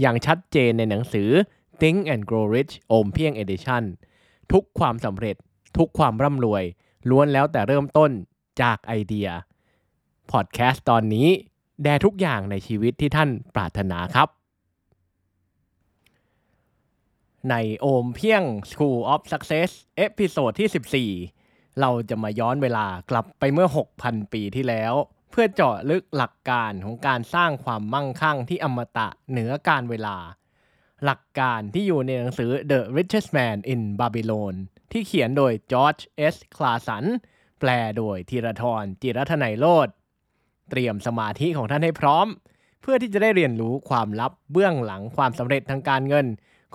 อย่างชัดเจนในหนังสือ Think and Grow Rich โอมเพียง Edition ทุกความสำเร็จ ทุกความร่ำรวย ล้วนแล้วแต่เริ่มต้นจากไอเดีย พอดแคสต์ตอนนี้ แด่ทุกอย่างในชีวิตที่ท่านปรารถนาครับ ในโอมเพียง School of Success episode ที่ 14 เราจะมาย้อนเวลากลับไปเมื่อ 6,000 ปีที่แล้ว เพื่อเจาะลึกหลักการของการสร้างความมั่งคั่งที่อมตะเหนือการเวลา หลักการที่อยู่ในหนังสือ The Richest Man in Babylon ที่เขียนโดยจอร์จเอสคลาสันแปลโดยธีรทรจิรัทนัยโลดเตรียมสมาธิของท่านให้พร้อม เพื่อที่จะได้เรียนรู้ความลับเบื้องหลังความสำเร็จทางการเงิน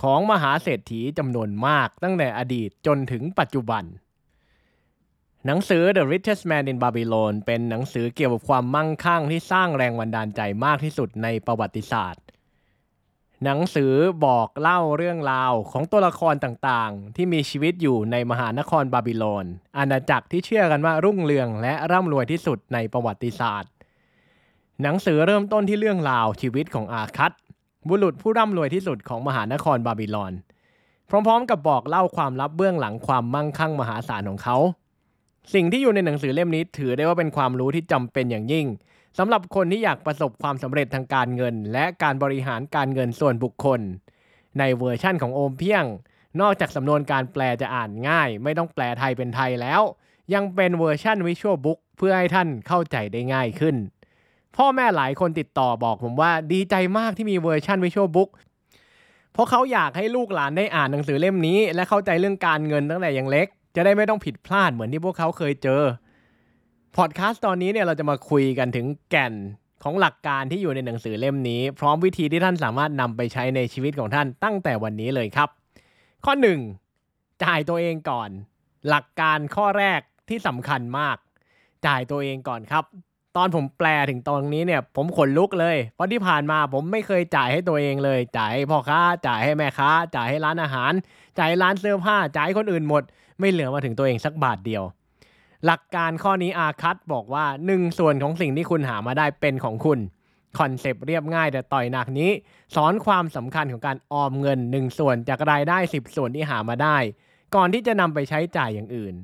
ของมหาเศรษฐีจำนวนมากตั้งแต่อดีตจนถึงปัจจุบัน หนังสือ The Richest Man in Babylon เป็นหนังสือเกี่ยวกับความมั่งคั่งที่สร้างแรงบันดาลใจมากที่สุดในประวัติศาสตร์ หนังสือบอกเล่าเรื่องราวของตัวละครต่างๆ ที่มีชีวิตอยู่ในมหานครบาบิโลน อาณาจักรที่เชื่อกันว่ารุ่งเรืองและร่ำรวยที่สุดในประวัติศาสตร์ หนังสือเริ่มต้นที่เรื่องราวชีวิตของอาคัตบุรุษผู้ร่ำรวยที่สุดของมหานครบาบิโลน พร้อมๆ กับบอกเล่าความลับเบื้องหลังความมั่งคั่งมหาศาลของเขา สิ่งที่อยู่ในหนังสือเล่มนี้ถือได้ว่าเป็นความรู้ที่จำเป็นอย่างยิ่งสำหรับคนที่อยากประสบความสำเร็จทางการเงิน และการบริหารการเงินส่วนบุคคล ในเวอร์ชั่นของโอมเพียง นอกจากสำนวนการแปลจะอ่านง่าย ไม่ต้องแปลไทยเป็นไทยแล้ว ยังเป็นเวอร์ชั่น visual book เพื่อให้ท่านเข้าใจได้ง่ายขึ้น พ่อแม่หลายคนติดต่อบอกผมว่าดีใจมากที่มีเวอร์ชัน visual bookเพราะเขาอยากให้ลูกหลานได้อ่านหนังสือเล่มนี้ และเข้าใจเรื่องการเงินตั้งแต่ยังเล็ก จะได้ไม่ต้องผิดพลาดเหมือนที่พวกเขาเคยเจอ พอดแคสต์ตอนนี้เนี่ยเราจะมาคุยกันถึงแก่นของหลักการที่อยู่ในหนังสือเล่มนี้ พร้อมวิธีที่ท่านสามารถนำไปใช้ในชีวิตของท่านตั้งแต่วันนี้เลยครับ ข้อ 1. จ่ายตัวเองก่อน หลักการข้อแรกที่สำคัญมาก จ่ายตัวเองก่อนครับ ตอนผมแปลถึงตรงนี้เนี่ย ผมขนลุกเลย เพราะที่ผ่านมาผมไม่เคยจ่ายให้ตัวเองเลย จ่ายให้พ่อค้า จ่ายให้แม่ค้า จ่ายให้ร้านอาหาร จ่ายร้านเสื้อผ้า จ่ายคนอื่นหมด ไม่เหลือมาถึงตัวเองสักบาทเดียว หลักการข้อนี้อาคัตบอกว่าหนึ่งส่วนของสิ่งที่คุณหามาได้เป็นของคุณคอนเซปต์เรียบง่ายแต่ต่อยหนักนี้ สอนความสำคัญของการออมเงิน 1 ส่วนจากรายได้ 10 ส่วนที่หามาได้ ก่อนที่จะนำไปใช้จ่ายอย่างอื่น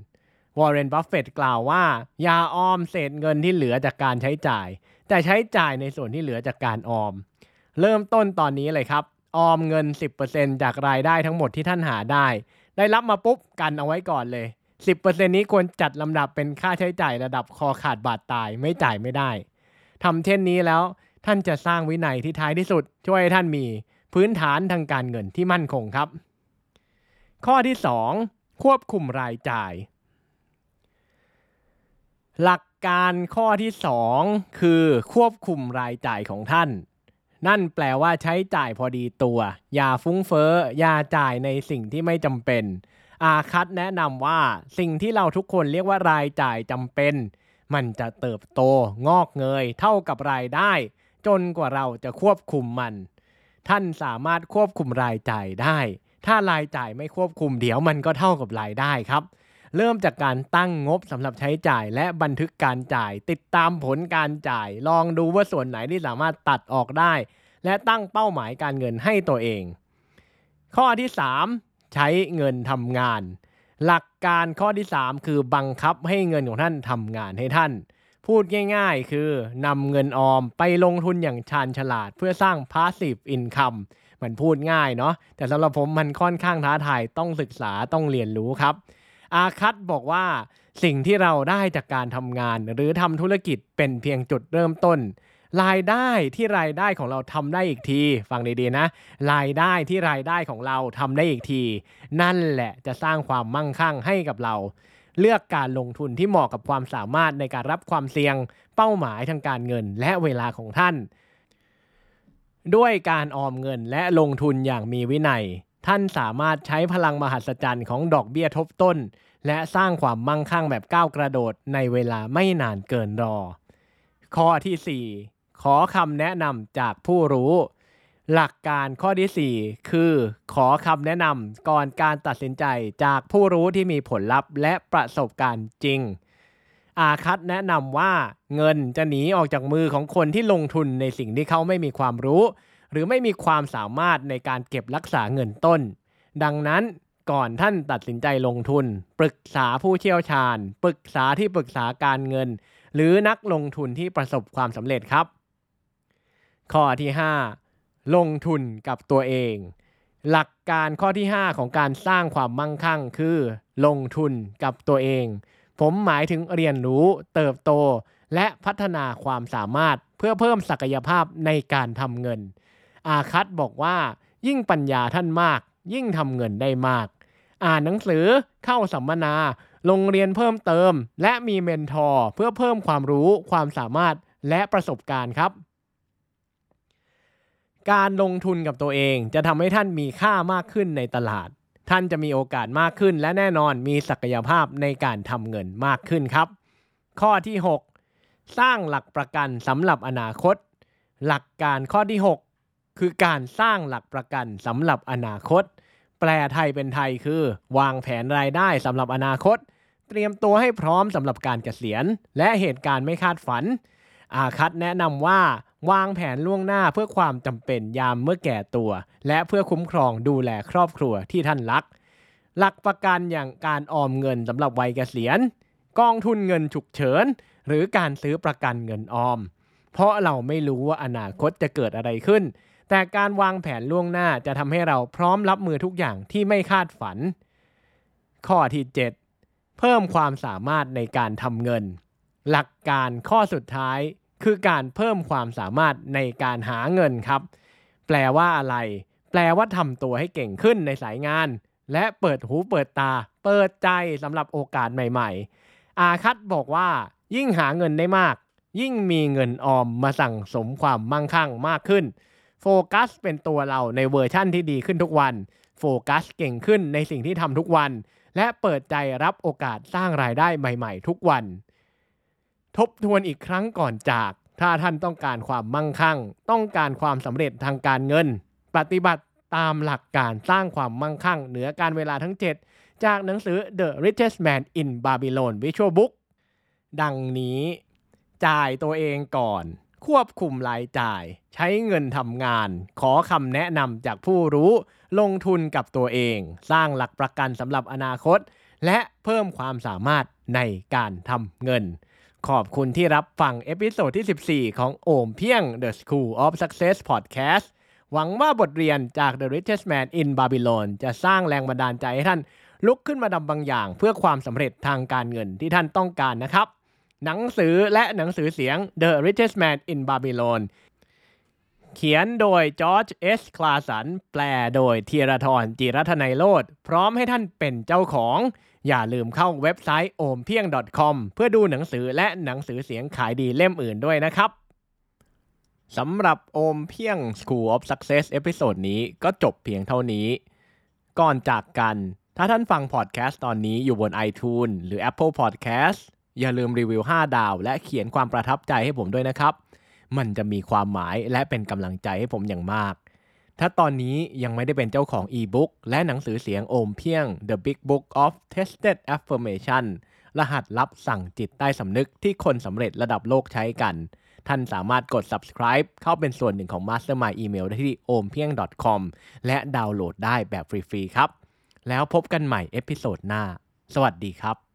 วอร์เรนบัฟเฟตกล่าวว่า อย่าออมเศษเงินที่เหลือจากการใช้จ่าย แต่ใช้จ่ายในส่วนที่เหลือจากการออม เริ่มต้นตอนนี้เลยครับ ออมเงิน 10%จากรายได้ทั้งหมดที่ท่านหาได้ ได้รับมาปุ๊บกันเอาไว้ก่อนเลย 10%นี้ควรจัดลำดับเป็นค่าใช้จ่ายระดับคอขาดบาดตายไม่จ่ายไม่ได้ทำเช่นนี้แล้วท่านจะสร้างวินัยที่ท้ายที่สุด ช่วยให้ท่านมีพื้นฐานทางการเงินที่มั่นคงครับ ข้อที่ 2 ควบคุมรายจ่าย หลักการข้อที่ 2 คือควบคุมรายจ่ายของท่าน นั่นแปลว่าใช้จ่ายพอดีตัว อย่าฟุ้งเฟ้อ อย่าจ่ายในสิ่งที่ไม่จำเป็น อาคัตแนะนำว่าสิ่งที่เราทุกคนเรียกว่ารายจ่ายจำเป็น มันจะเติบโตงอกเงย เท่ากับรายได้ จนกว่าเราจะควบคุมมัน ท่านสามารถควบคุมรายจ่ายได้ ถ้ารายจ่ายไม่ควบคุมเดี๋ยวมันก็เท่ากับรายได้ครับ เริ่มจากการตั้งงบสำหรับใช้จ่ายและบันทึกการจ่าย ติดตามผลการจ่าย ลองดูว่าส่วนไหนที่สามารถตัดออกได้ และตั้งเป้าหมายการเงินให้ตัวเอง ข้อที่ 3 ใช้เงินทำงาน หลักการข้อที่ 3 คือบังคับให้เงินของท่านทำงานให้ท่าน พูดง่าย ๆ คือนำเงินออมไปลงทุนอย่างชาญฉลาดเพื่อสร้าง passive income มันพูดง่ายเนาะแต่สำหรับผมมันค่อนข้างท้าทายต้องศึกษาต้องเรียนรู้ครับ อาคัตบอกว่าสิ่งที่เราได้จากการทำงาน หรือทำธุรกิจเป็นเพียงจุดเริ่มต้น รายได้ที่รายได้ของเราทำได้อีกที ฟังดีๆนะ รายได้ที่รายได้ของเราทำได้อีกที นั่นแหละจะสร้างความมั่งคั่งให้กับเรา เลือกการลงทุนที่เหมาะกับความสามารถในการรับความเสี่ยง เป้าหมายทางการเงินและเวลาของท่าน ด้วยการออมเงินและลงทุนอย่างมีวินัย ท่านสามารถใช้พลังมหัศจรรย์ของดอกเบี้ยทบต้น และสร้างความมั่งคั่งแบบก้าวกระโดดในเวลาไม่นานเกินรอ ข้อที่ 4 ขอคำแนะนำจากผู้รู้ หลักการข้อที่ 4 คือ ขอคำแนะนำก่อนการตัดสินใจจากผู้รู้ที่มีผลลัพธ์และประสบการณ์จริง อาคัตแนะนำว่าเงินจะหนีออกจากมือของคนที่ลงทุนในสิ่งที่เขาไม่มีความรู้ หรือไม่มีความสามารถในการเก็บรักษาเงินต้น ดังนั้นก่อนท่านตัดสินใจลงทุน ปรึกษาผู้เชี่ยวชาญ ปรึกษาที่ปรึกษาการเงิน หรือนักลงทุนที่ประสบความสำเร็จครับ ข้อที่ 5 ลงทุนกับตัวเอง หลักการข้อที่ 5 ของการสร้างความมั่งคั่งคือ ลงทุนกับตัวเอง ผมหมายถึงเรียนรู้เติบโตและพัฒนาความสามารถเพื่อเพิ่มศักยภาพในการทำเงิน อาคัตบอกว่า ยิ่งปัญญาท่านมาก ยิ่งทำเงินได้มาก อ่านหนังสือเข้าสัมมนา ลงเรียนเพิ่มเติม และมีเมนทอร์เพื่อเพิ่มความรู้ความสามารถและประสบการณ์ครับการลงทุนกับตัวเองจะทำให้ท่านมีค่ามากขึ้นในตลาด ท่านจะมีโอกาสมากขึ้น และแน่นอนมีศักยภาพในการทำเงินมากขึ้นครับ ข้อที่ 6 สร้างหลักประกันสำหรับอนาคต หลักการข้อที่6 คือการสร้างหลักประกันสำหรับอนาคต แปลไทยเป็นไทยคือ วางแผนรายได้สำหรับอนาคต เตรียมตัวให้พร้อมสำหรับการเกษียณ และเหตุการณ์ไม่คาดฝัน อาคัตแนะนำว่าวางแผนล่วงหน้าเพื่อความจำเป็นยามเมื่อแก่ตัว และเพื่อคุ้มครองดูแลครอบครัวที่ท่านรัก หลักประกันอย่างการออมเงินสำหรับวัยเกษียณ กองทุนเงินฉุกเฉิน หรือการซื้อประกันเงินออม เพราะเราไม่รู้ว่าอนาคตจะเกิดอะไรขึ้น แต่การวางแผนล่วงหน้าจะทำให้เราพร้อมรับมือทุกอย่างที่ไม่คาดฝัน ข้อที่ 7 เพิ่มความสามารถในการทำเงิน หลักการข้อสุดท้ายคือการเพิ่มความสามารถในการหาเงินครับ แปลว่าอะไร แปลว่าทำตัวให้เก่งขึ้นในสายงาน และเปิดหูเปิดตา เปิดใจสำหรับโอกาสใหม่ ๆ อาคัตบอกว่า ยิ่งหาเงินได้มาก ยิ่งมีเงินออมมาสั่งสมความมั่งคั่งมากขึ้น โฟกัสเป็นตัวเราในเวอร์ชั่นที่ดีขึ้นทุกวัน โฟกัสเก่งขึ้นในสิ่งที่ทำทุกวัน และเปิดใจรับโอกาสสร้างรายได้ใหม่ ๆ ทุกวัน ทบทวนอีกครั้งก่อนจาก ถ้าท่านต้องการความมั่งคั่ง ต้องการความสำเร็จทางการเงิน ปฏิบัติตามหลักการสร้างความมั่งคั่ง เหนือการเวลาทั้ง 7 จากหนังสือ The Richest Man in Babylon Visual Book ดังนี้ จ่ายตัวเองก่อน ควบคุมรายจ่าย ใช้เงินทำงาน ขอคำแนะนำจากผู้รู้ ลงทุนกับตัวเอง สร้างหลักประกันสำหรับอนาคต และเพิ่มความสามารถในการทำเงิน ขอบคุณที่รับฟัง episode ที่ 14 ของโอมเพียง The School of Success Podcast หวังว่าบทเรียนจาก The Richest Man in Babylon จะสร้างแรงบันดาลใจให้ท่านลุกขึ้นมาทำบางอย่าง เพื่อความสำเร็จทางการเงินที่ท่านต้องการนะครับ หนังสือและหนังสือเสียง The Richest Man in Babylon เขียนโดยจอร์จเอสคลาสันแปลโดยธีรทรจิรัทนายโลดพร้อมให้ท่านเป็นเจ้าของ อย่าลืมเข้าเว็บไซต์ o m p i e n g com เพื่อดูหนังสือและหนังสือเสียงขายดีเล่มอื่นด้วยนะครับสำหรับโอมเพียง School of Success episode นี้ก็จบเพียงเท่านี้ ก่อนจากกัน ถ้าท่านฟังพอดแคสต์ตอนนี้อยู่บน iTunes หรือ Apple Podcast อย่าลืมรีวิว 5 ดาว และเขียนความประทับใจให้ผมด้วยนะครับ มันจะมีความหมายและเป็นกำลังใจให้ผมอย่างมาก ถ้าตอนนี้ยังไม่ได้เป็นเจ้าของอีบุ๊กและหนังสือเสียงโอมเพียง The Big Book of Tested Affirmation รหัสลับสั่งจิตใต้สำนึกที่คนสำเร็จระดับโลกใช้กัน ท่านสามารถกด subscribe เข้าเป็นส่วนหนึ่งของ Mastermind Email ได้ที่ ompieng.com และดาวน์โหลดได้แบบฟรีๆครับ แล้วพบกันใหม่ episode หน้า สวัสดีครับ